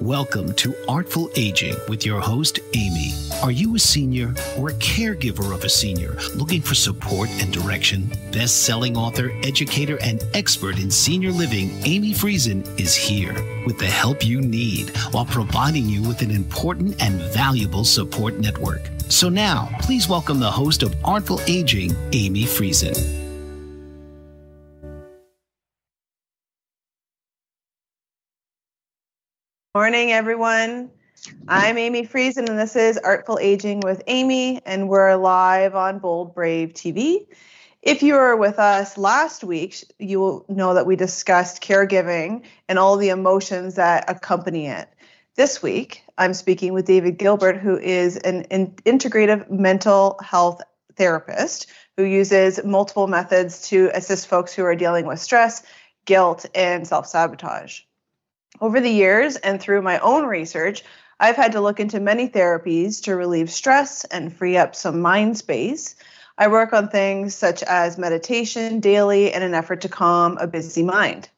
Welcome to Artful Aging with your host, Amy. Are you a senior or a caregiver of a senior looking for support and direction? Best selling author, educator, and expert in senior living, Amy Friesen, is here with the help you need while providing you with an important and valuable support network. So now, please welcome the host of Artful Aging, Amy Friesen. Morning, everyone. I'm Amy Friesen, and this is Artful Aging with Amy, and we're live on Bold Brave TV. If you were with us last week, you will know that we discussed caregiving and all the emotions that accompany it. This week, I'm speaking with David Gilbert, who is an integrative mental health therapist who uses multiple methods to assist folks who are dealing with stress, guilt, and self sabotage. Over the years and through my own research, I've had to look into many therapies to relieve stress and free up some mind space. I work on things such as meditation daily in an effort to calm a busy mind.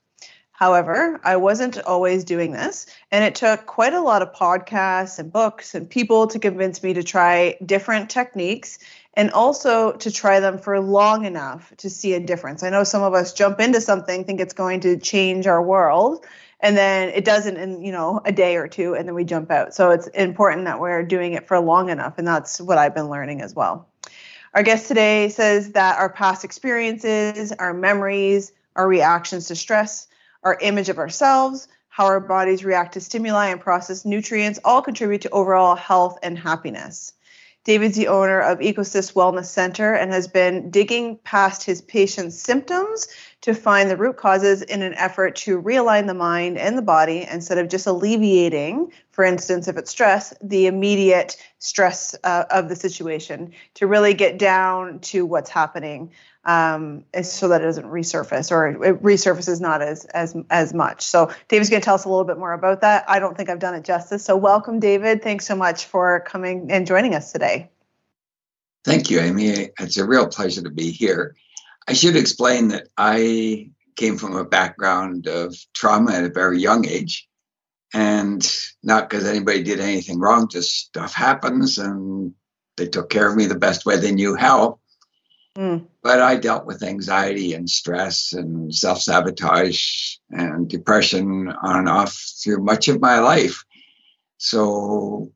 However, I wasn't always doing this, and it took quite a lot of podcasts and books and people to convince me to try different techniques and also to try them for long enough to see a difference. I know some of us jump into something, think it's going to change our world, and then it doesn't in you know a day or two and then we jump out. So it's important that we're doing it for long enough and that's what i've been learning as well. Our guest today says that our past experiences our memories our reactions to stress our image of ourselves how our bodies react to stimuli and process nutrients all contribute to overall health and happiness. David's the owner of Ecosys Wellness Center and has been digging past his patients' symptoms to find the root causes in an effort to realign the mind and the body instead of just alleviating, for instance, if it's stress, the immediate stress uh, of the situation, to really get down to what's happening um, so that it doesn't resurface or it resurfaces not as as as much. So David's going to tell us a little bit more about that. I don't think I've done it justice. So welcome, David. Thanks so much for coming and joining us today. Thank you, Amy. It's a real pleasure to be here. I should explain that I came from a background of trauma at a very young age. And not because anybody did anything wrong, just stuff happens and they took care of me the best way they knew how. Mm. But I dealt with anxiety and stress and self sabotage and depression on and off through much of my life. So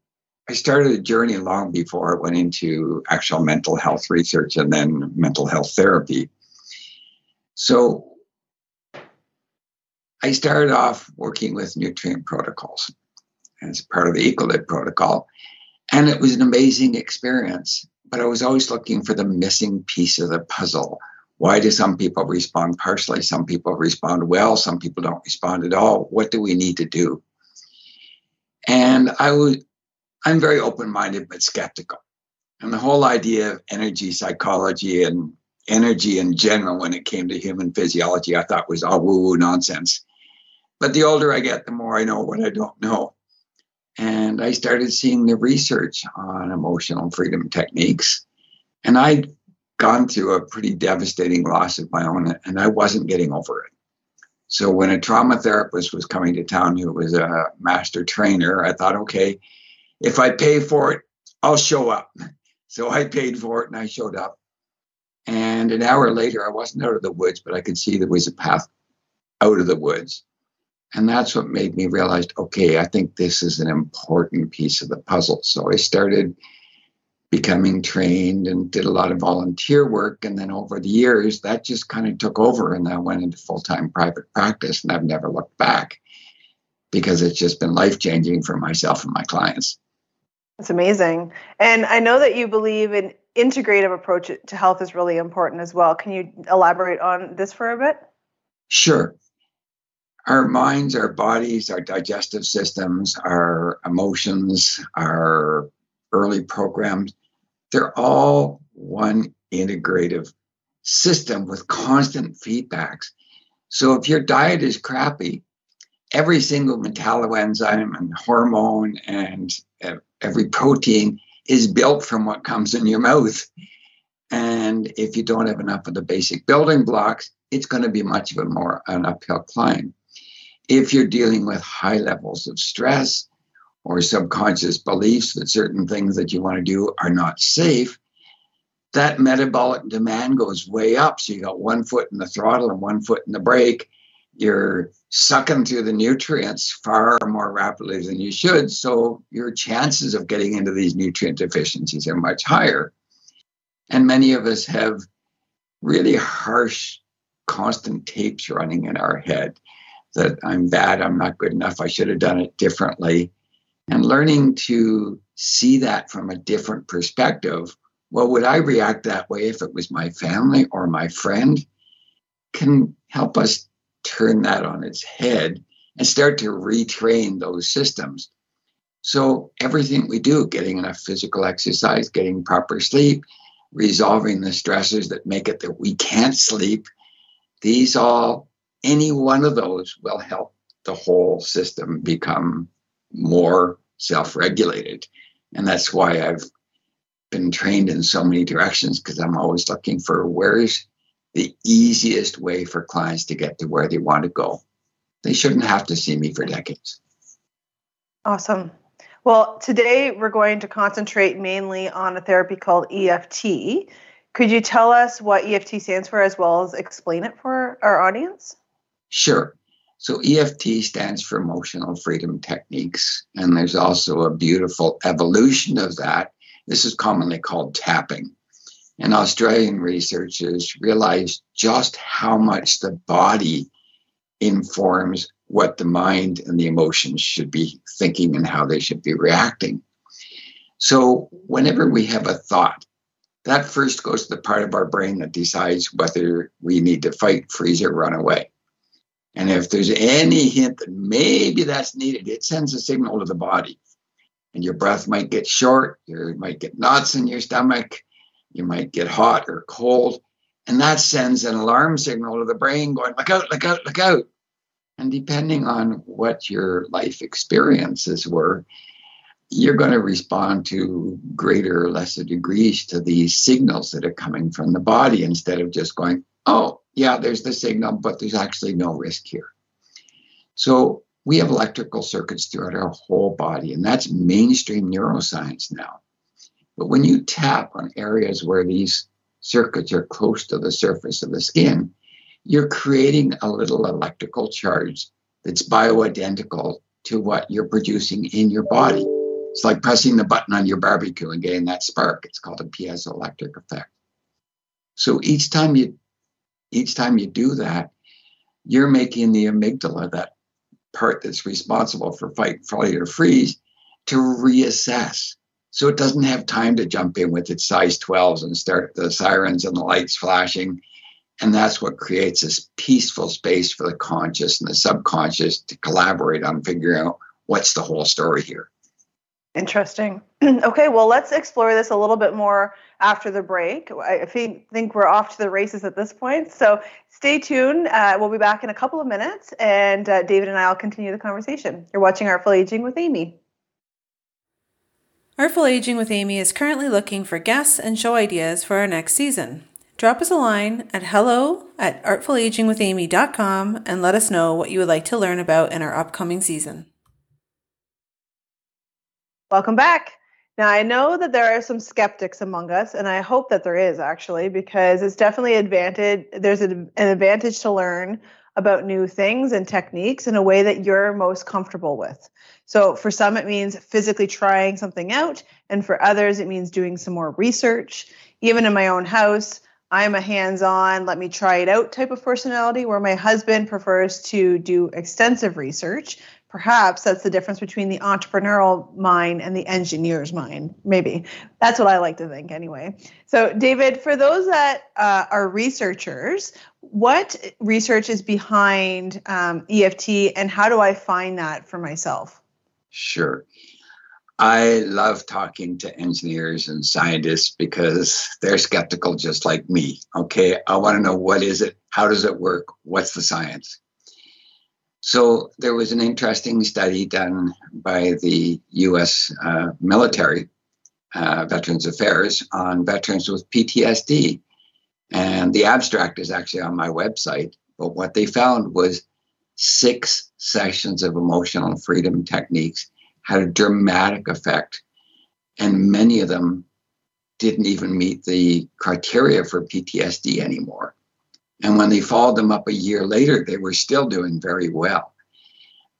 I started a journey long before I went into actual mental health research and then mental health therapy. So I started off working with nutrient protocols as part of the Ecolib protocol. And it was an amazing experience but I was always looking for the missing piece of the puzzle. Why do some people respond partially? Some people respond well, some people don't respond at all. What do we need to do? And I would, I'm very open minded but skeptical. And the whole idea of energy psychology and energy in general, when it came to human physiology, I thought was all woo woo nonsense. But the older I get, the more I know what I don't know. And I started seeing the research on emotional freedom techniques. And I'd gone through a pretty devastating loss of my own, and I wasn't getting over it. So when a trauma therapist was coming to town who was a master trainer, I thought, okay, if I pay for it, I'll show up. So I paid for it and I showed up. And an hour later, I wasn't out of the woods, but I could see there was a path out of the woods. And that's what made me realize okay, I think this is an important piece of the puzzle. So I started becoming trained and did a lot of volunteer work. And then over the years, that just kind of took over. And I went into full time private practice and I've never looked back because it's just been life changing for myself and my clients. That's amazing. And I know that you believe an integrative approach to health is really important as well. Can you elaborate on this for a bit? Sure our minds, our bodies, our digestive systems, our emotions, our early programs, they're all one integrative system with constant feedbacks. So if your diet is crappy, every single metalloenzyme and hormone and every protein is built from what comes in your mouth. And if you don't have enough of the basic building blocks, it's going to be much of a more an uphill climb. if you're dealing with high levels of stress or subconscious beliefs that certain things that you want to do are not safe, that metabolic demand goes way up. So you got one foot in the throttle and one foot in the brake. You're sucking through the nutrients far more rapidly than you should. So your chances of getting into these nutrient deficiencies are much higher. And many of us have really harsh, constant tapes running in our head that I'm bad, I'm not good enough, I should have done it differently. And learning to see that from a different perspective. Well, would I react that way if it was my family or my friend? Can help us turn that on its head and start to retrain those systems. So, everything we do, getting enough physical exercise, getting proper sleep, resolving the stressors that make it that we can't sleep, these all, any one of those will help the whole system become more self regulated. And that's why I've been trained in so many directions because I'm always looking for where's the easiest way for clients to get to where they want to go. They shouldn't have to see me for decades. Awesome. Well, today we're going to concentrate mainly on a therapy called EFT. Could you tell us what EFT stands for as well as explain it for our audience? Sure. So EFT stands for Emotional Freedom Techniques, and there's also a beautiful evolution of that. This is commonly called tapping. And Australian researchers realized just how much the body informs what the mind and the emotions should be thinking and how they should be reacting. So, whenever we have a thought, that first goes to the part of our brain that decides whether we need to fight, freeze, or run away. And if there's any hint that maybe that's needed, it sends a signal to the body. And your breath might get short, you might get knots in your stomach, you might get hot or cold. And that sends an alarm signal to the brain going, look out, look out, look out. And depending on what your life experiences were, you're going to respond to greater or lesser degrees to these signals that are coming from the body instead of just going, oh, yeah, there's the signal, but there's actually no risk here. So we have electrical circuits throughout our whole body, and that's mainstream neuroscience now. But when you tap on areas where these circuits are close to the surface of the skin, you're creating a little electrical charge that's bioidentical to what you're producing in your body. It's like pressing the button on your barbecue and getting that spark. It's called a piezoelectric effect. So each time you each time you do that, you're making the amygdala, that part that's responsible for fight, flight, or freeze, to reassess. So it doesn't have time to jump in with its size 12s and start the sirens and the lights flashing and that's what creates this peaceful space for the conscious and the subconscious to collaborate on figuring out what's the whole story here. Interesting. okay, well, let's explore this a little bit more after the break. I think, think we're off to the races at this point. So stay tuned. Uh, we'll be back in a couple of minutes, and uh, David and I will continue the conversation. You're watching Artful Aging with Amy. Artful Aging with Amy is currently looking for guests and show ideas for our next season. Drop us a line at hello at artfulagingwithamy.com and let us know what you would like to learn about in our upcoming season. Welcome back. Now, I know that there are some skeptics among us, and I hope that there is actually, because it's definitely advantage. There's an, an advantage to learn about new things and techniques in a way that you're most comfortable with. So, for some, it means physically trying something out, and for others, it means doing some more research. Even in my own house, I'm a hands on, let me try it out type of personality, where my husband prefers to do extensive research. Perhaps that's the difference between the entrepreneurial mind and the engineer's mind. Maybe that's what I like to think, anyway. So, David, for those that uh, are researchers, what research is behind um, EFT and how do I find that for myself? Sure. I love talking to engineers and scientists because they're skeptical just like me. Okay, I want to know what is it? How does it work? What's the science? So there was an interesting study done by the U.S. Uh, military uh, Veterans Affairs on veterans with PTSD, and the abstract is actually on my website. But what they found was six sessions of emotional freedom techniques had a dramatic effect. And many of them didn't even meet the criteria for PTSD anymore. And when they followed them up a year later, they were still doing very well.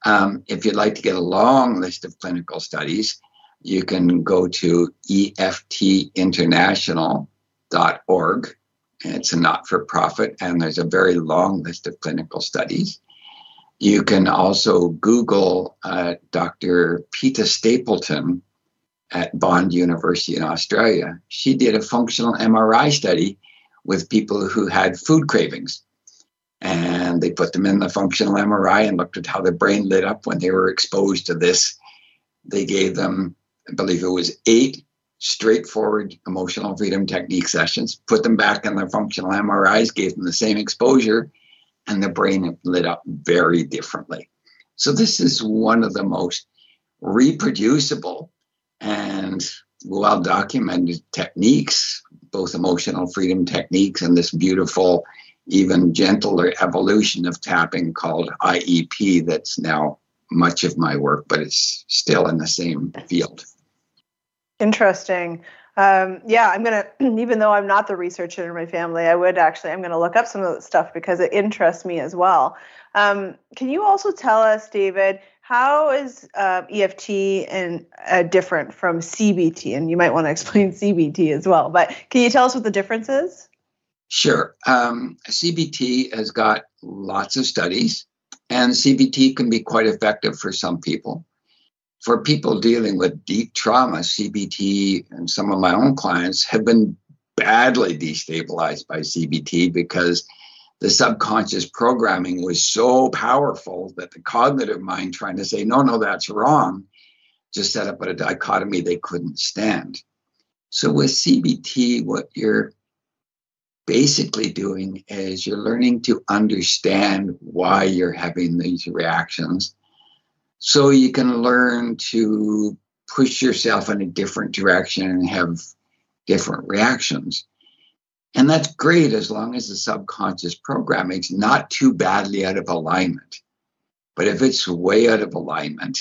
Um, if you'd like to get a long list of clinical studies, you can go to eftinternational.org. It's a not for profit, and there's a very long list of clinical studies. You can also Google uh, Dr. Peta Stapleton at Bond University in Australia. She did a functional MRI study with people who had food cravings. And they put them in the functional MRI and looked at how the brain lit up when they were exposed to this. They gave them, I believe it was eight straightforward emotional freedom technique sessions, put them back in the functional MRIs, gave them the same exposure, and the brain lit up very differently. So, this is one of the most reproducible and well documented techniques, both emotional freedom techniques and this beautiful, even gentler evolution of tapping called IEP, that's now much of my work, but it's still in the same field. Interesting. Um, yeah, I'm gonna. Even though I'm not the researcher in my family, I would actually. I'm gonna look up some of that stuff because it interests me as well. Um, can you also tell us, David, how is uh, EFT and uh, different from CBT? And you might want to explain CBT as well. But can you tell us what the difference is? Sure. Um, CBT has got lots of studies, and CBT can be quite effective for some people for people dealing with deep trauma, CBT and some of my own clients have been badly destabilized by CBT because the subconscious programming was so powerful that the cognitive mind trying to say, no, no, that's wrong, just set up a dichotomy they couldn't stand. So with CBT, what you're basically doing is you're learning to understand why you're having these reactions so you can learn to push yourself in a different direction and have different reactions. And that's great as long as the subconscious programming is not too badly out of alignment. But if it's way out of alignment,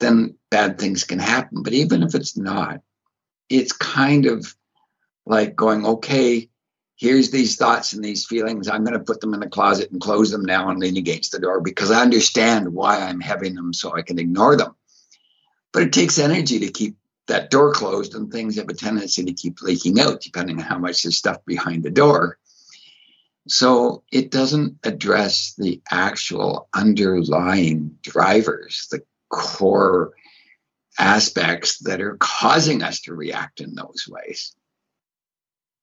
then bad things can happen. But even if it's not, it's kind of like going, okay, here's these thoughts and these feelings. I'm going to put them in the closet and close them now and lean against the door because I understand why I'm having them so I can ignore them. But it takes energy to keep that door closed, and things have a tendency to keep leaking out depending on how much there's stuff behind the door. So it doesn't address the actual underlying drivers, the core aspects that are causing us to react in those ways.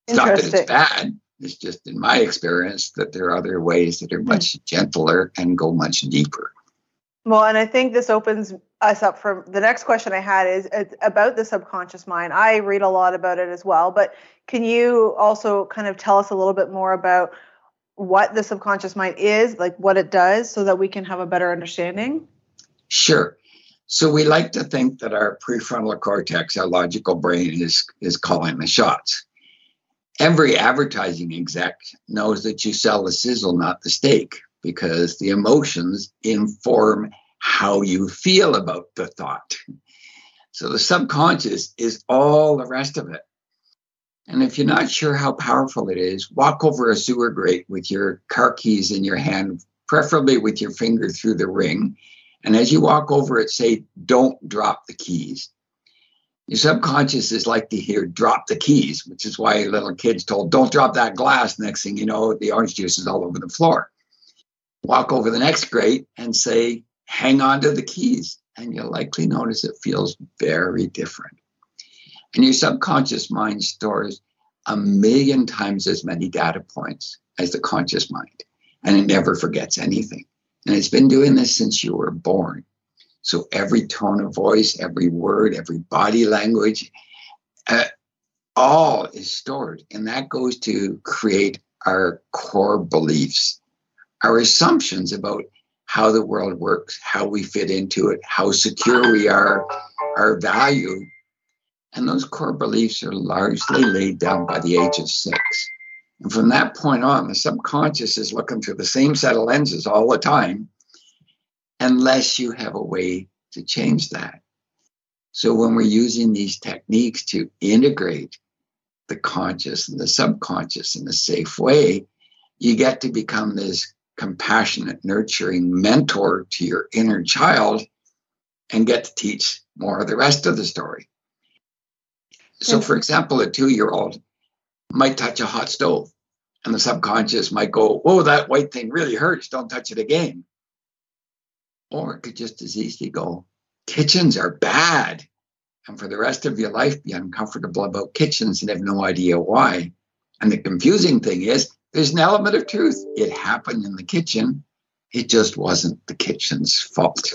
It's not that it's bad. It's just, in my experience, that there are other ways that are much mm. gentler and go much deeper. Well, and I think this opens us up for the next question I had is about the subconscious mind. I read a lot about it as well, but can you also kind of tell us a little bit more about what the subconscious mind is, like what it does, so that we can have a better understanding? Sure. So we like to think that our prefrontal cortex, our logical brain, is is calling the shots every advertising exec knows that you sell the sizzle, not the steak, because the emotions inform how you feel about the thought. So the subconscious is all the rest of it. And if you're not sure how powerful it is, walk over a sewer grate with your car keys in your hand, preferably with your finger through the ring. And as you walk over it, say, don't drop the keys. Your subconscious is like to hear drop the keys, which is why little kids told, don't drop that glass. Next thing you know, the orange juice is all over the floor. Walk over the next grate and say, hang on to the keys. And you'll likely notice it feels very different. And your subconscious mind stores a million times as many data points as the conscious mind, and it never forgets anything. And it's been doing this since you were born. So every tone of voice, every word, every body language, uh, all is stored. And that goes to create our core beliefs, our assumptions about how the world works, how we fit into it, how secure we are, our value. And those core beliefs are largely laid down by the age of six. And from that point on, the subconscious is looking through the same set of lenses all the time, unless you have a way to change that. So when we're using these techniques to integrate the conscious and the subconscious in a safe way, you get to become this compassionate, nurturing mentor to your inner child and get to teach more of the rest of the story. So, for example, a two year old might touch a hot stove, and the subconscious might go, Whoa, that white thing really hurts. Don't touch it again. Or it could just as easily go, Kitchens are bad. And for the rest of your life, be uncomfortable about kitchens and have no idea why. And the confusing thing is, there's an element of truth. It happened in the kitchen. It just wasn't the kitchen's fault.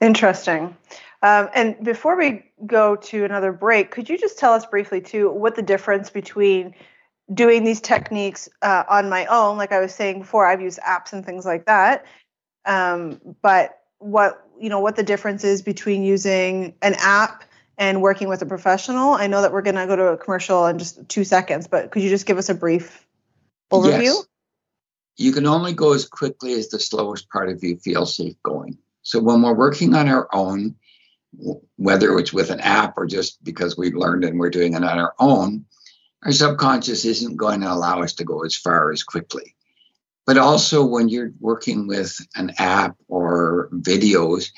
Interesting. Um, and before we go to another break, could you just tell us briefly, too, what the difference between doing these techniques uh, on my own, like I was saying before, I've used apps and things like that, um, but what you know what the difference is between using an app and working with a professional. I know that we're going to go to a commercial in just two seconds, but could you just give us a brief overview? Yes. You can only go as quickly as the slowest part of you feels safe going. So when we're working on our own, whether it's with an app or just because we've learned and we're doing it on our own, our subconscious isn't going to allow us to go as far as quickly. But also, when you're working with an app or videos,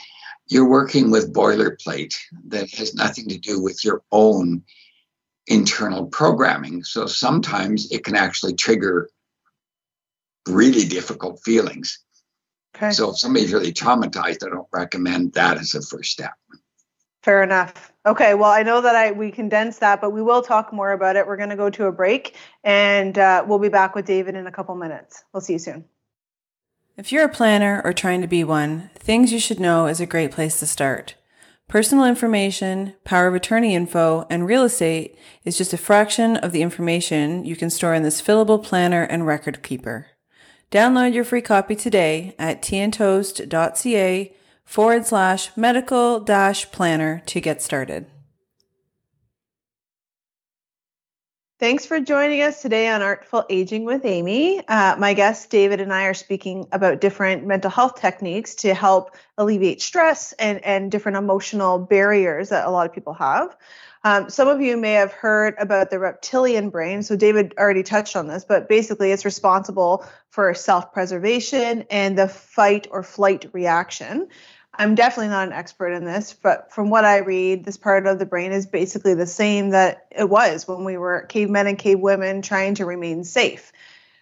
you're working with boilerplate that has nothing to do with your own internal programming. So sometimes it can actually trigger really difficult feelings. Okay. So if somebody's really traumatized, I don't recommend that as a first step. Fair enough. Okay, well, I know that I we condensed that, but we will talk more about it. We're going to go to a break, and uh, we'll be back with David in a couple minutes. We'll see you soon. If you're a planner or trying to be one, Things You Should Know is a great place to start. Personal information, power of attorney info, and real estate is just a fraction of the information you can store in this fillable planner and record keeper. Download your free copy today at teaandtoast.ca forward slash medical dash planner to get started. Thanks for joining us today on Artful Aging with Amy. Uh, my guest David and I are speaking about different mental health techniques to help alleviate stress and, and different emotional barriers that a lot of people have. Um, some of you may have heard about the reptilian brain. So, David already touched on this, but basically, it's responsible for self preservation and the fight or flight reaction. I'm definitely not an expert in this, but from what I read, this part of the brain is basically the same that it was when we were cavemen and cavewomen trying to remain safe.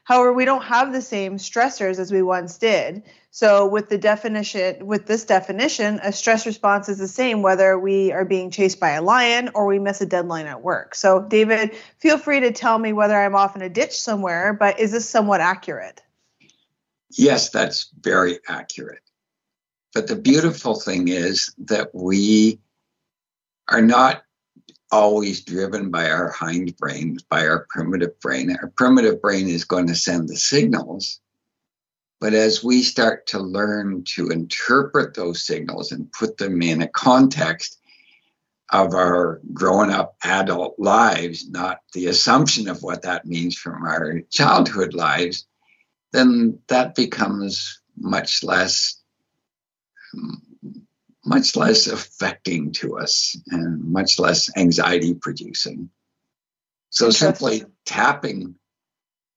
However, we don't have the same stressors as we once did. So, with the definition, with this definition, a stress response is the same whether we are being chased by a lion or we miss a deadline at work. So, David, feel free to tell me whether I'm off in a ditch somewhere, but is this somewhat accurate? Yes, that's very accurate. But the beautiful thing is that we are not always driven by our hindbrain, by our primitive brain. Our primitive brain is going to send the signals. But as we start to learn to interpret those signals and put them in a context of our grown up adult lives, not the assumption of what that means from our childhood lives, then that becomes much less much less affecting to us and much less anxiety producing. So simply tapping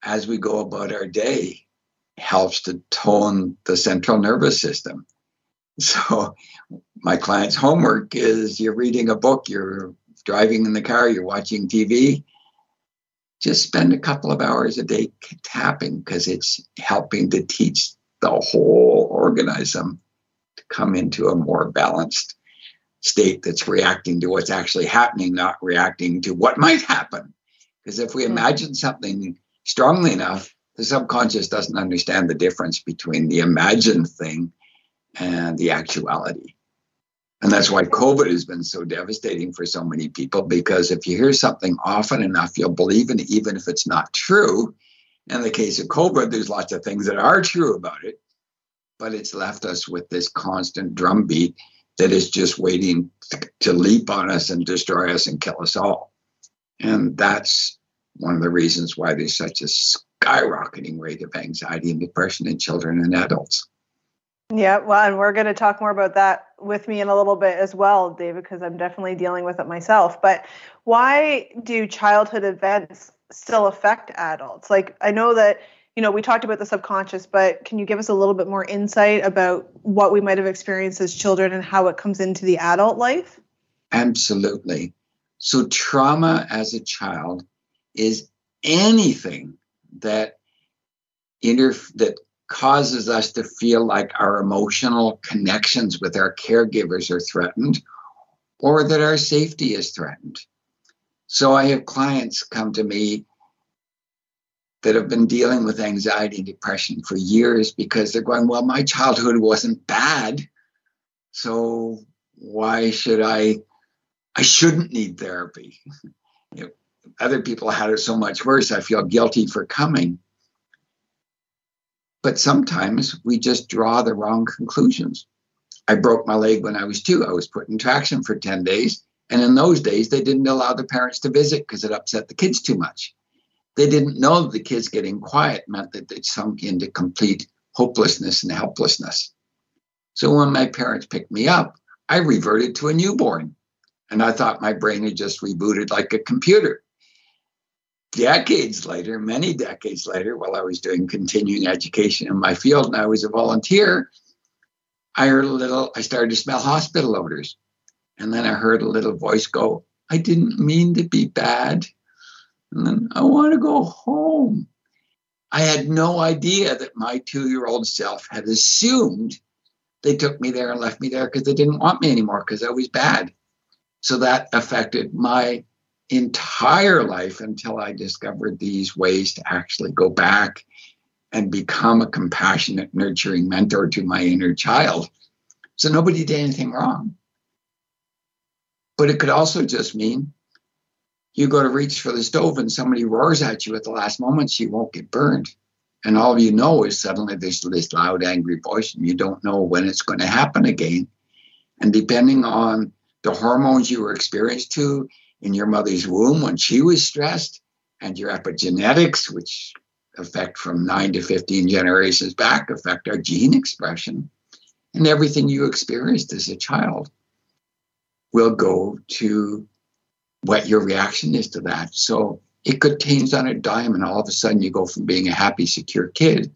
as we go about our day helps to tone the central nervous system. So my client's homework is you're reading a book, you're driving in the car, you're watching TV. Just spend a couple of hours a day tapping because it's helping to teach the whole organism come into a more balanced state that's reacting to what's actually happening, not reacting to what might happen. Because if we hmm. imagine something strongly enough, the subconscious doesn't understand the difference between the imagined thing and the actuality. And that's why COVID has been so devastating for so many people because if you hear something often enough, you'll believe in it, even if it's not true. In the case of COVID, there's lots of things that are true about it but it's left us with this constant drumbeat that is just waiting to leap on us and destroy us and kill us all. And that's one of the reasons why there's such a skyrocketing rate of anxiety and depression in children and adults. Yeah, well, and we're going to talk more about that with me in a little bit as well, David, because I'm definitely dealing with it myself. But why do childhood events still affect adults? Like, I know that, you know, we talked about the subconscious, but can you give us a little bit more insight about what we might have experienced as children and how it comes into the adult life? Absolutely. So, trauma as a child is anything that inter- that causes us to feel like our emotional connections with our caregivers are threatened or that our safety is threatened. So I have clients come to me that have been dealing with anxiety and depression for years because they're going, Well, my childhood wasn't bad. So why should I? I shouldn't need therapy. you know, other people had it so much worse. I feel guilty for coming. But sometimes we just draw the wrong conclusions. I broke my leg when I was two. I was put in traction for 10 days. And in those days, they didn't allow the parents to visit because it upset the kids too much. They didn't know the kids getting quiet meant that they'd sunk into complete hopelessness and helplessness. So when my parents picked me up, I reverted to a newborn. And I thought my brain had just rebooted like a computer decades later, many decades later, while I was doing continuing education in my field and I was a volunteer, I heard a little, I started to smell hospital odors. And then I heard a little voice go, I didn't mean to be bad. And then I want to go home. I had no idea that my two year old self had assumed they took me there and left me there because they didn't want me anymore because I was bad. So that affected my entire life until I discovered these ways to actually go back and become a compassionate, nurturing mentor to my inner child. So nobody did anything wrong. But it could also just mean you go to reach for the stove and somebody roars at you at the last moment, so you won't get burned. And all you know is suddenly there's this loud, angry voice, and you don't know when it's going to happen again. And depending on the hormones you were experienced to in your mother's womb when she was stressed, and your epigenetics, which affect from 9 to 15 generations back, affect our gene expression, and everything you experienced as a child will go to what your reaction is to that. So it could change on a dime, and all of a sudden you go from being a happy, secure kid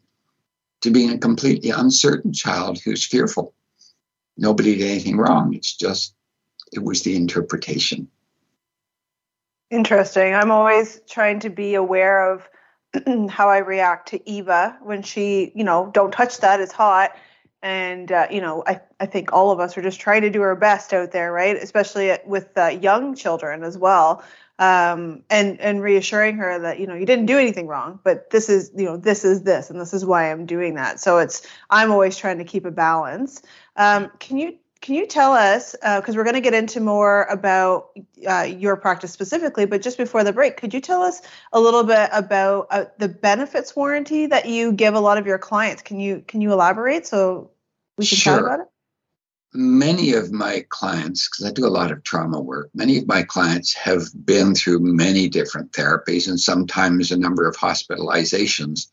to being a completely uncertain child who's fearful. Nobody did anything wrong. It's just, it was the interpretation. Interesting. I'm always trying to be aware of how I react to Eva when she, you know, don't touch that, it's hot. And, uh, you know, I, I think all of us are just trying to do our best out there, right? Especially with uh, young children as well. Um, and, and reassuring her that, you know, you didn't do anything wrong, but this is, you know, this is this, and this is why I'm doing that. So it's, I'm always trying to keep a balance. Um, can you can you tell us, because uh, we're going to get into more about uh, your practice specifically, but just before the break, could you tell us a little bit about uh, the benefits warranty that you give a lot of your clients? Can you can you elaborate so we can sure. talk about it? Many of my clients, because I do a lot of trauma work, many of my clients have been through many different therapies and sometimes a number of hospitalizations.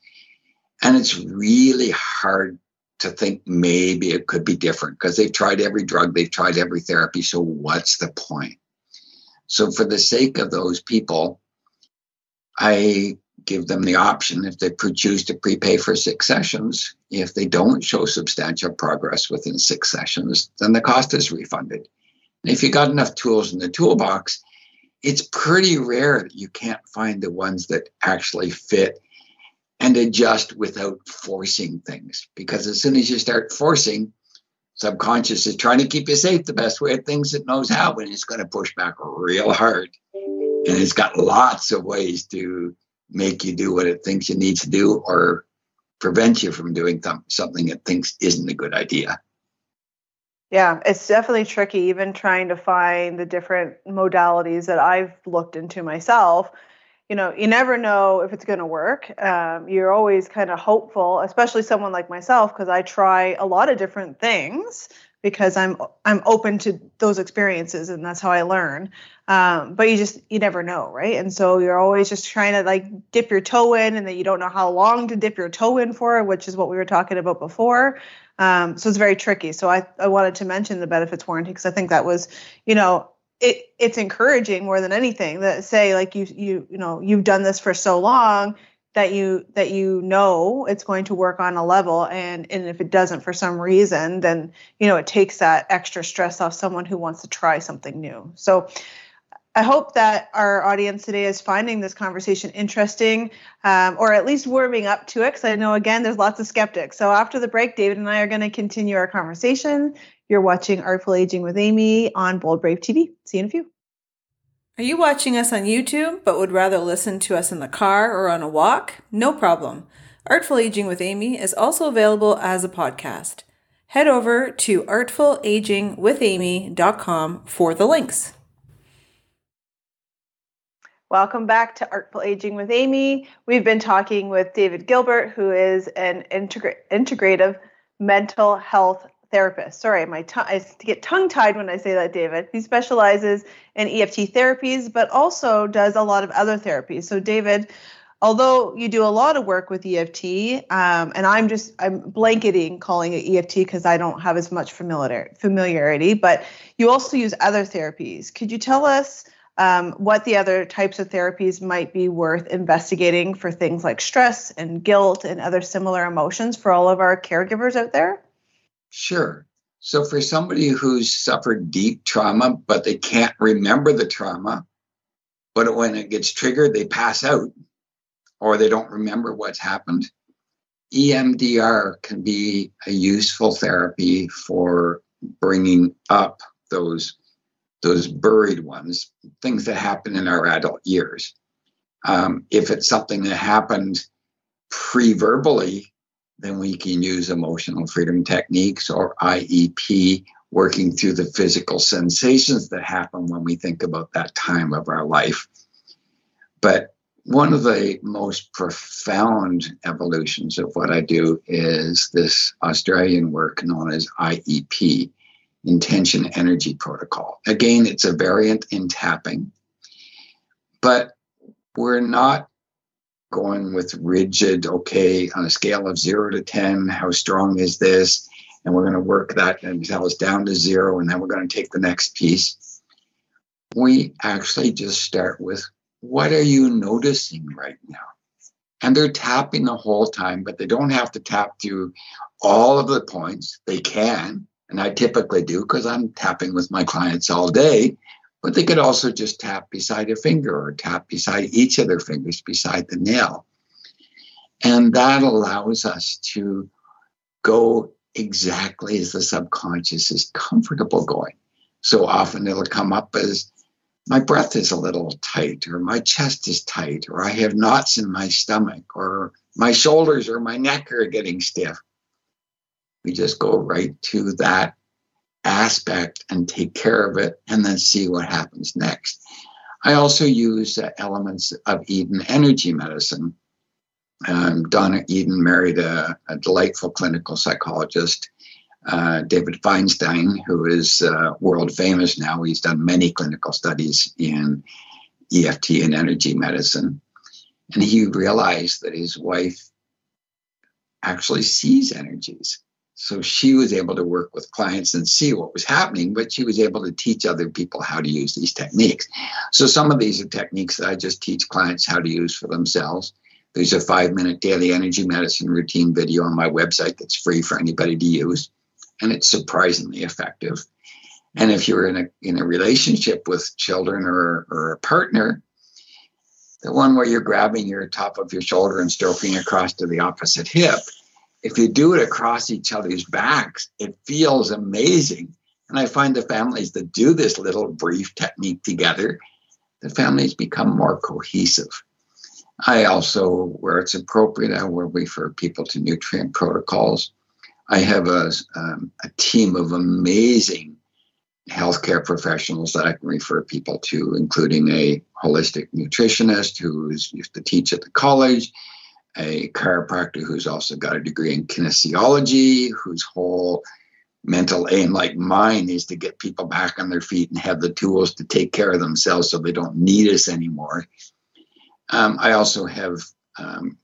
And it's really hard to think maybe it could be different because they've tried every drug, they've tried every therapy. So, what's the point? So, for the sake of those people, I give them the option if they choose to prepay for six sessions. If they don't show substantial progress within six sessions, then the cost is refunded. And if you got enough tools in the toolbox, it's pretty rare that you can't find the ones that actually fit and adjust without forcing things. Because as soon as you start forcing, subconscious is trying to keep you safe the best way at things it knows how, and it's going to push back real hard. And it's got lots of ways to make you do what it thinks you need to do or prevent you from doing th- something it thinks isn't a good idea. Yeah, it's definitely tricky, even trying to find the different modalities that I've looked into myself you know, you never know if it's going to work. Um, you're always kind of hopeful, especially someone like myself, because I try a lot of different things because I'm I'm open to those experiences and that's how I learn. Um, but you just you never know, right? And so you're always just trying to like dip your toe in, and then you don't know how long to dip your toe in for, which is what we were talking about before. Um, so it's very tricky. So I I wanted to mention the benefits warranty because I think that was you know it it's encouraging more than anything that say like you you you know you've done this for so long that you that you know it's going to work on a level and and if it doesn't for some reason then you know it takes that extra stress off someone who wants to try something new so I hope that our audience today is finding this conversation interesting um, or at least warming up to it because I know, again, there's lots of skeptics. So after the break, David and I are going to continue our conversation. You're watching Artful Aging with Amy on Bold Brave TV. See you in a few. Are you watching us on YouTube but would rather listen to us in the car or on a walk? No problem. Artful Aging with Amy is also available as a podcast. Head over to artfulagingwithamy.com for the links. Welcome back to Artful Aging with Amy. We've been talking with David Gilbert, who is an integra- integrative mental health therapist. Sorry, my tongue I get tongue tied when I say that, David. He specializes in EFT therapies, but also does a lot of other therapies. So, David, although you do a lot of work with EFT, um, and I'm just I'm blanketing calling it EFT because I don't have as much familiar, familiarity, but you also use other therapies. Could you tell us? um, what the other types of therapies might be worth investigating for things like stress and guilt and other similar emotions for all of our caregivers out there? Sure. So, for somebody who's suffered deep trauma, but they can't remember the trauma, but when it gets triggered, they pass out or they don't remember what's happened, EMDR can be a useful therapy for bringing up those those buried ones, things that happen in our adult years. Um, if it's something that happened pre verbally, then we can use emotional freedom techniques or IEP, working through the physical sensations that happen when we think about that time of our life. But one of the most profound evolutions of what I do is this Australian work known as IEP, intention energy protocol. Again, it's a variant in tapping, but we're not going with rigid, okay, on a scale of zero to 10, how strong is this? And we're going to work that until it's down to zero, and then we're going to take the next piece. We actually just start with what are you noticing right now? And they're tapping the whole time, but they don't have to tap through all of the points. They can, and I typically do because I'm tapping with my clients all day. But they could also just tap beside a finger or tap beside each of their fingers beside the nail. And that allows us to go exactly as the subconscious is comfortable going. So often it'll come up as my breath is a little tight, or my chest is tight, or I have knots in my stomach, or my shoulders or my neck are getting stiff. We just go right to that aspect and take care of it and then see what happens next. I also use uh, elements of Eden energy medicine. Um, Donna Eden married a, a delightful clinical psychologist, uh, David Feinstein, who is uh, world famous now. He's done many clinical studies in EFT and energy medicine. And he realized that his wife actually sees energies. So she was able to work with clients and see what was happening, but she was able to teach other people how to use these techniques. So some of these are techniques that I just teach clients how to use for themselves. There's a five minute daily energy medicine routine video on my website that's free for anybody to use, and it's surprisingly effective. And if you're in a in a relationship with children or, or a partner, the one where you're grabbing your top of your shoulder and stroking across to the opposite hip if you do it across each other's backs, it feels amazing. And I find the families that do this little brief technique together, the families become more cohesive. I also, where it's appropriate, I will refer people to nutrient protocols. I have a, um, a team of amazing healthcare professionals that I can refer people to, including a holistic nutritionist who used to teach at the college, a chiropractor who's also got a degree in kinesiology, whose whole mental aim like mine is to get people back on their feet and have the tools to take care of themselves so they don't need us anymore. Um, I also have um,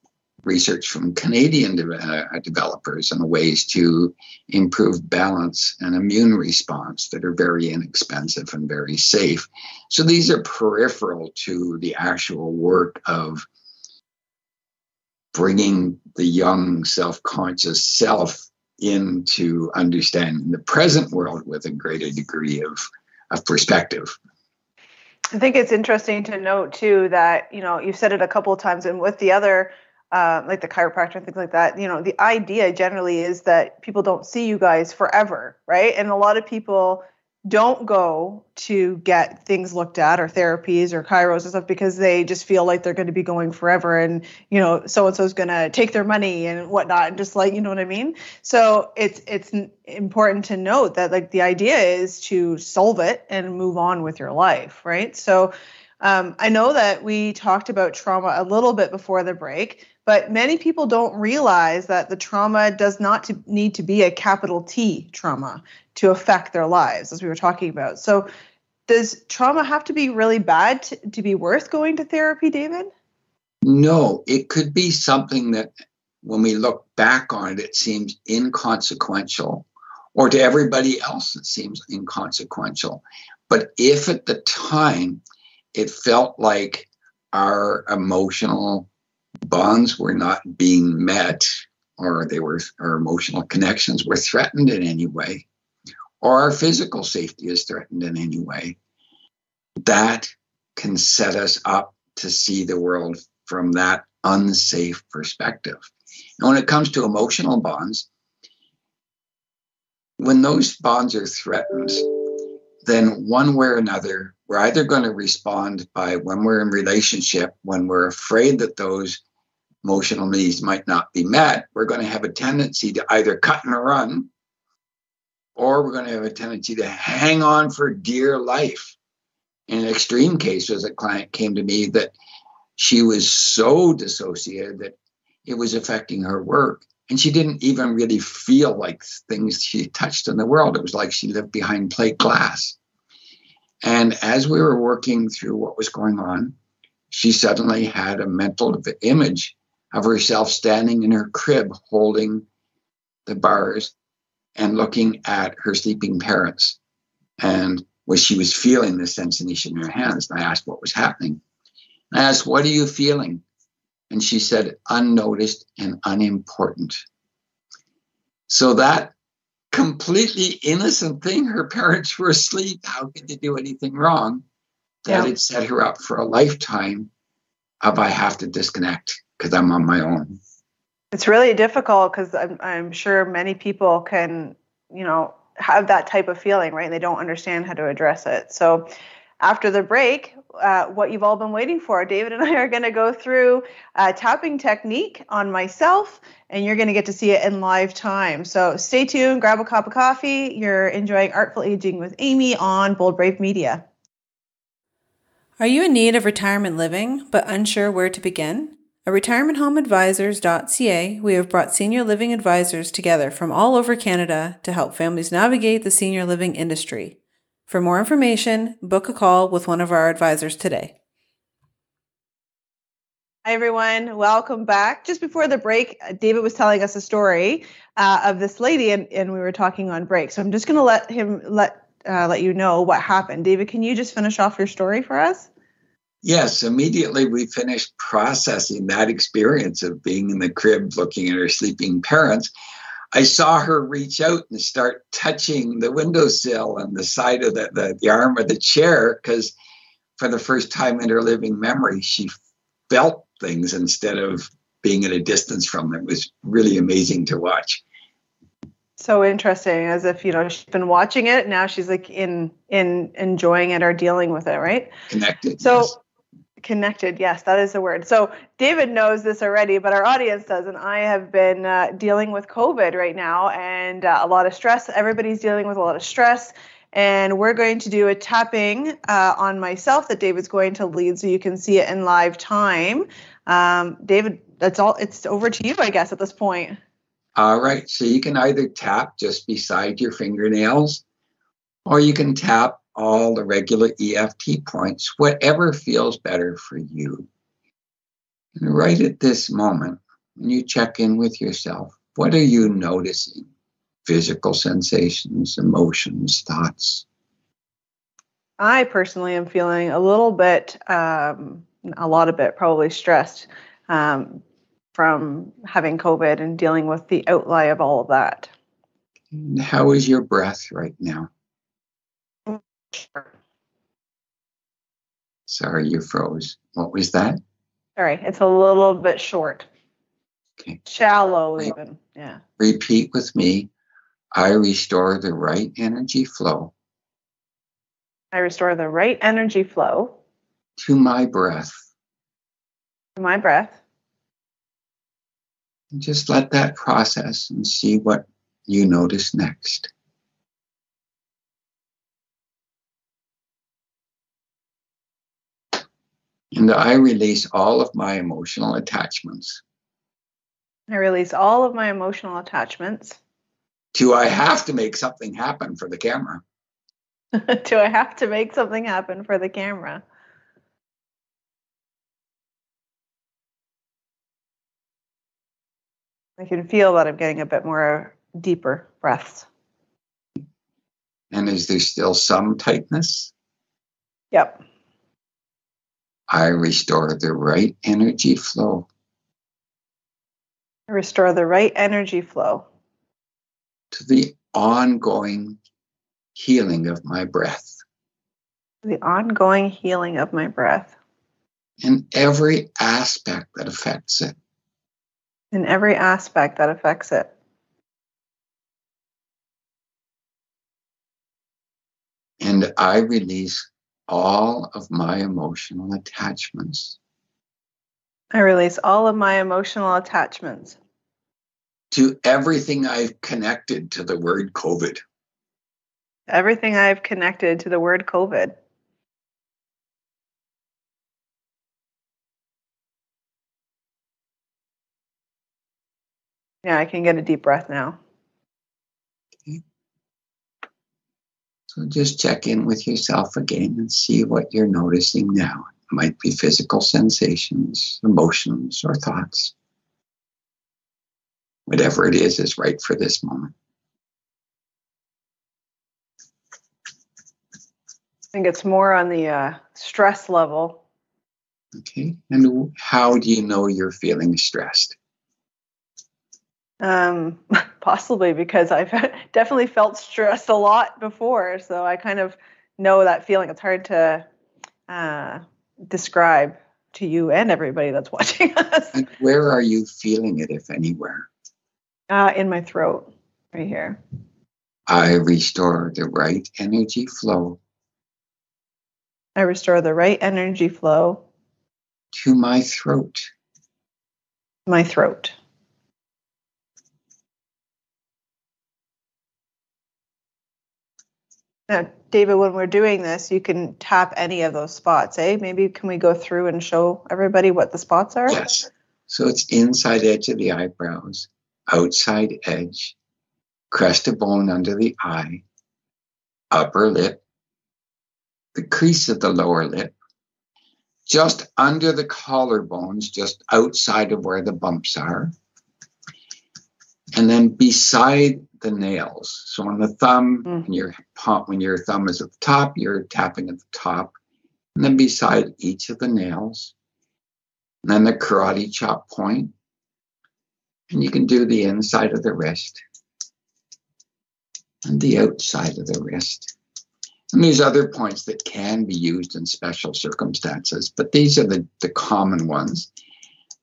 research from Canadian de- uh, developers on ways to improve balance and immune response that are very inexpensive and very safe. So these are peripheral to the actual work of bringing the young self conscious self into understanding the present world with a greater degree of, of perspective. I think it's interesting to note too that you know you've said it a couple of times, and with the other uh, like the chiropractor and things like that, you know, the idea generally is that people don't see you guys forever, right? And a lot of people don't go to get things looked at or therapies or chiros and stuff because they just feel like they're going to be going forever and you know so and so is going to take their money and whatnot and just like you know what i mean? So it's it's important to note that like the idea is to solve it and move on with your life right? So um, i know that we talked about trauma a little bit before the break but many people don't realize that the trauma does not to need to be a capital T trauma to affect their lives, as we were talking about. So, does trauma have to be really bad to, to be worth going to therapy, David? No, it could be something that when we look back on it, it seems inconsequential, or to everybody else, it seems inconsequential. But if at the time it felt like our emotional bonds were not being met or they were our emotional connections were threatened in any way or our physical safety is threatened in any way that can set us up to see the world from that unsafe perspective. And when it comes to emotional bonds when those bonds are threatened then one way or another we're either going to respond by when we're in relationship when we're afraid that those emotional needs might not be met, we're going to have a tendency to either cut and run, or we're going to have a tendency to hang on for dear life. In an extreme case, as a client came to me that she was so dissociated that it was affecting her work. And she didn't even really feel like things she touched in the world. It was like she lived behind plate glass. And as we were working through what was going on, she suddenly had a mental image of herself standing in her crib holding the bars and looking at her sleeping parents. And where she was feeling the sensation in her hands. And I asked what was happening. I asked, What are you feeling? And she said, Unnoticed and unimportant. So that completely innocent thing, her parents were asleep. How could they do anything wrong? That yeah. had set her up for a lifetime of I have to disconnect because I'm on my own. It's really difficult because I'm, I'm sure many people can, you know, have that type of feeling, right? And they don't understand how to address it. So, after the break, uh, what you've all been waiting for, David and I are going to go through a tapping technique on myself, and you're going to get to see it in live time. So, stay tuned, grab a cup of coffee. You're enjoying Artful Aging with Amy on Bold Brave Media. Are you in need of retirement living but unsure where to begin? At retirementhomeadvisors.ca, we have brought senior living advisors together from all over Canada to help families navigate the senior living industry. For more information, book a call with one of our advisors today. Hi, everyone. Welcome back. Just before the break, David was telling us a story uh, of this lady, and, and we were talking on break. So I'm just going to let him let uh, let you know what happened. David, can you just finish off your story for us? Yes, immediately we finished processing that experience of being in the crib looking at her sleeping parents. I saw her reach out and start touching the windowsill and the side of the, the, the arm of the chair because for the first time in her living memory, she felt things instead of being at a distance from them. It was really amazing to watch. So interesting, as if you know she's been watching it. Now she's like in in enjoying it or dealing with it, right? Connected. So yes Connected, yes, that is the word. So David knows this already, but our audience doesn't. I have been uh, dealing with COVID right now and uh, a lot of stress. Everybody's dealing with a lot of stress. And we're going to do a tapping uh, on myself that David's going to lead so you can see it in live time. Um, David, that's all. It's over to you, I guess, at this point. All right. So you can either tap just beside your fingernails or you can tap all the regular EFT points, whatever feels better for you. And right at this moment, when you check in with yourself, what are you noticing? Physical sensations, emotions, thoughts? I personally am feeling a little bit, um, a lot of it probably stressed um, from having COVID and dealing with the outlay of all of that. And how is your breath right now? Sorry, you froze. What was that? Sorry, it's a little bit short. Okay. Shallow, even. Yeah. Repeat with me. I restore the right energy flow I restore the right energy flow to my breath. to my breath. And just let that process and see what you notice next. And I release all of my emotional attachments. I release all of my emotional attachments. Do I have to make something happen for the camera? Do I have to make something happen for the camera? I can feel that I'm getting a bit more deeper breaths. And is there still some tightness? Yep. I restore the right energy flow Restore the right energy flow to the ongoing healing of my breath the ongoing healing of my breath In every aspect that affects it. in every aspect that affects it. And I release all of my emotional attachments I release all of my emotional attachments to everything I've connected to the word COVID. everything I've connected to the word COVID. Yeah, I can get a deep breath now. So just check in with yourself again and see what you're noticing now. It might be physical sensations, emotions, or thoughts. Whatever it is, is right for this moment. I think it's more on the uh, stress level. Okay. And how do you know you're feeling stressed? Um, possibly because I've definitely felt stressed a lot before. So I kind of know that feeling. It's hard to uh, describe to you and everybody that's watching us. And where are you feeling it, if anywhere? Uh, in my throat, right here. I restore the right energy flow I restore the right energy flow to my throat. my throat. Now, David, when we're doing this, you can tap any of those spots, eh? Maybe can we go through and show everybody what the spots are? Yes. So it's inside edge of the eyebrows, outside edge, crest of bone under the eye, upper lip, the crease of the lower lip, just under the collarbones, just outside of where the bumps are, and then beside the nails. So on the thumb, Mm. when your palm, when your thumb is at the top, you're tapping at the top, and then beside each of the nails, and then the karate chop point, and you can do the inside of the wrist and the outside of the wrist. And there's other points that can be used in special circumstances, but these are the, the common ones.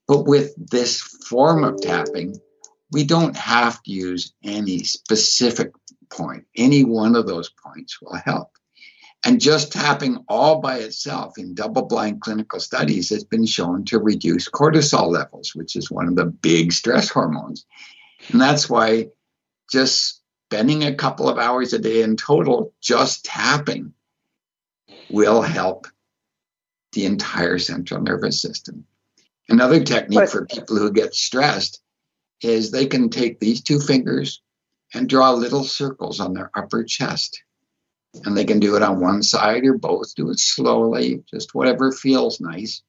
But with this form of tapping, we don't have to use any specific point. Any one of those points will help. And just tapping all by itself in double blind clinical studies has been shown to reduce cortisol levels, which is one of the big stress hormones. And that's why just spending a couple of hours a day in total just tapping will help the entire central nervous system. Another technique for people who get stressed is they can take these two fingers and draw little circles on their upper chest. And they can do it on one side or both, do it slowly, just whatever feels nice.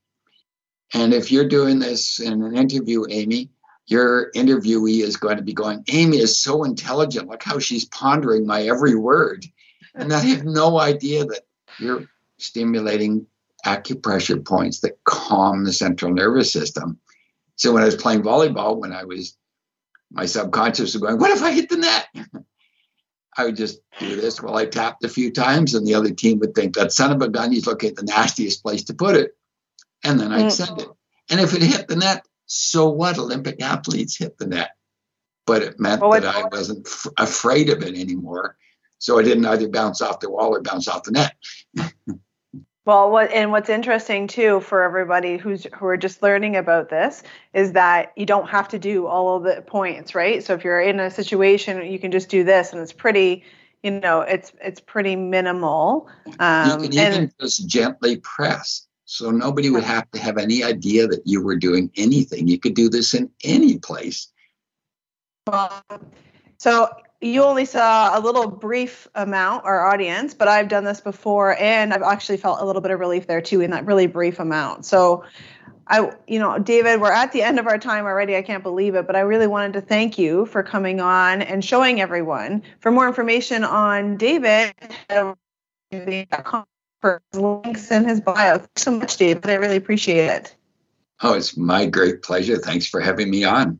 And if you're doing this in an interview, Amy, your interviewee is going to be going, Amy is so intelligent. Look how she's pondering my every word. And I have no idea that you're stimulating acupressure points that calm the central nervous system. So when I was playing volleyball, when I was, my subconscious was going, what if I hit the net? I would just do this while I tapped a few times, and the other team would think that son of a gun, he's looking at the nastiest place to put it. And then I'd mm. send it. And if it hit the net, so what? Olympic athletes hit the net. But it meant that I wasn't f- afraid of it anymore. So I didn't either bounce off the wall or bounce off the net. Well, what and what's interesting too for everybody who's who are just learning about this is that you don't have to do all of the points, right? So if you're in a situation, you can just do this, and it's pretty, you know, it's it's pretty minimal. Um, you can even and, just gently press, so nobody would have to have any idea that you were doing anything. You could do this in any place. Well, so you only saw a little brief amount, our audience, but I've done this before and I've actually felt a little bit of relief there too in that really brief amount. So I, you know, David, we're at the end of our time already. I can't believe it, but I really wanted to thank you for coming on and showing everyone. For more information on David, for links in his bio. Thanks so much, David. I really appreciate it. Oh, it's my great pleasure. Thanks for having me on.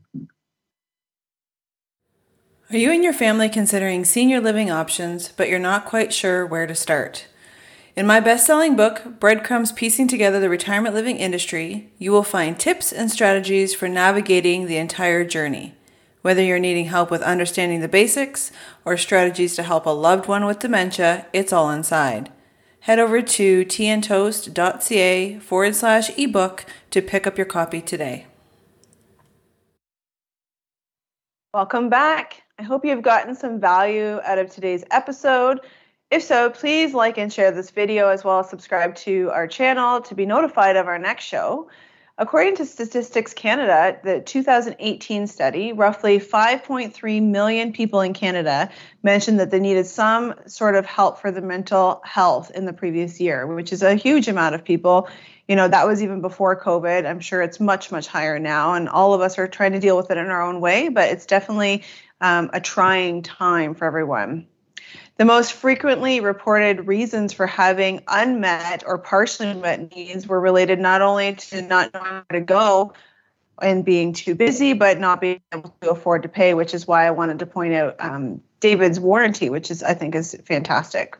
Are you and your family considering senior living options, but you're not quite sure where to start? In my best selling book, Breadcrumbs Piecing Together the Retirement Living Industry, you will find tips and strategies for navigating the entire journey. Whether you're needing help with understanding the basics or strategies to help a loved one with dementia, it's all inside. Head over to tntoast.ca forward slash ebook to pick up your copy today. Welcome back. I hope you've gotten some value out of today's episode. If so, please like and share this video as well as subscribe to our channel to be notified of our next show. According to Statistics Canada, the 2018 study, roughly 5.3 million people in Canada mentioned that they needed some sort of help for their mental health in the previous year, which is a huge amount of people. You know, that was even before COVID. I'm sure it's much, much higher now. And all of us are trying to deal with it in our own way, but it's definitely um, a trying time for everyone. The most frequently reported reasons for having unmet or partially met needs were related not only to not knowing where to go and being too busy, but not being able to afford to pay, which is why I wanted to point out um, David's warranty, which is I think is fantastic.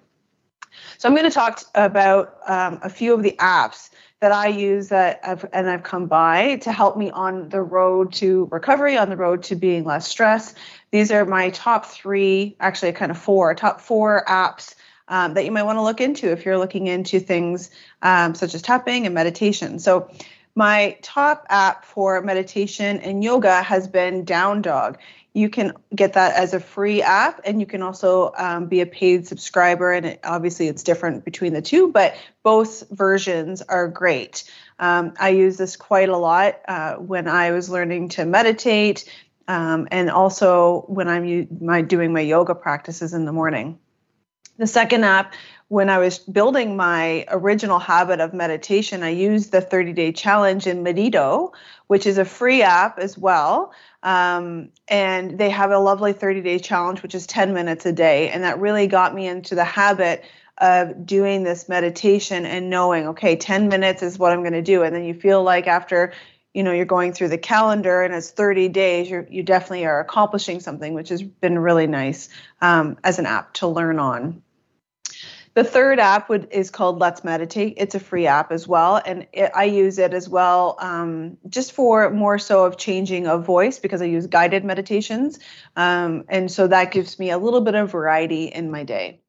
So I'm going to talk about um, a few of the apps that I use that I've, and I've come by to help me on the road to recovery, on the road to being less stressed. These are my top three, actually, kind of four, top four apps um, that you might want to look into if you're looking into things um, such as tapping and meditation. So, my top app for meditation and yoga has been Down Dog. You can get that as a free app and you can also um, be a paid subscriber and it, obviously it's different between the two but both versions are great. Um, i use this quite a lot uh, when i was learning to meditate um, and also when i'm my, doing my yoga practices in the morning the second app when I was building my original habit of meditation, I used the 30 day challenge in Medito, which is a free app as well. Um, and they have a lovely 30 day challenge, which is 10 minutes a day. And that really got me into the habit of doing this meditation and knowing, okay, 10 minutes is what I'm going to do. And then you feel like after you know you're going through the calendar and it's 30 days you you definitely are accomplishing something which has been really nice um, as an app to learn on the third app would, is called Let's Meditate. It's a free app as well, and it, I use it as well um, just for more so of changing of voice because I use guided meditations, um, and so that gives me a little bit of variety in my day.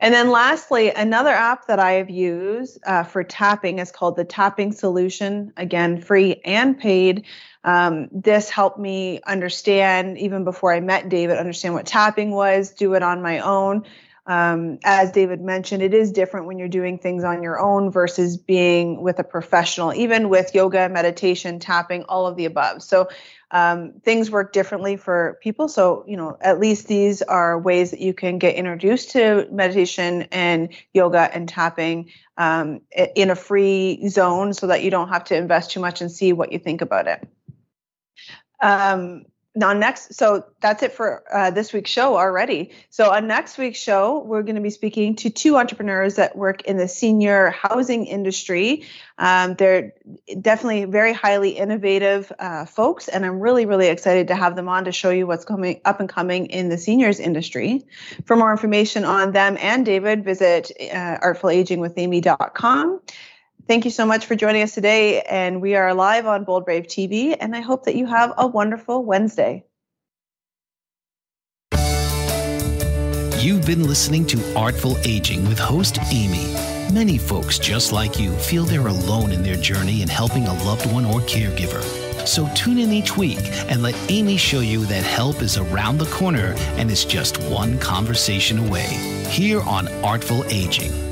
And then lastly, another app that I have used uh, for tapping is called the Tapping Solution. Again, free and paid. Um, this helped me understand, even before I met David, understand what tapping was, do it on my own um, as David mentioned, it is different when you're doing things on your own versus being with a professional, even with yoga, meditation, tapping, all of the above. So um, things work differently for people. So, you know, at least these are ways that you can get introduced to meditation and yoga and tapping um, in a free zone so that you don't have to invest too much and see what you think about it. Um, now next so that's it for uh, this week's show already. So on next week's show we're going to be speaking to two entrepreneurs that work in the senior housing industry. Um, they're definitely very highly innovative uh, folks and i'm really really excited to have them on to show you what's coming up and coming in the seniors industry. For more information on them and david visit uh, artfulagingwithamy.com Thank you so much for joining us today. And we are live on Bold Brave TV. And I hope that you have a wonderful Wednesday. You've been listening to Artful Aging with host Amy. Many folks just like you feel they're alone in their journey in helping a loved one or caregiver. So tune in each week and let Amy show you that help is around the corner and is just one conversation away. Here on Artful Aging.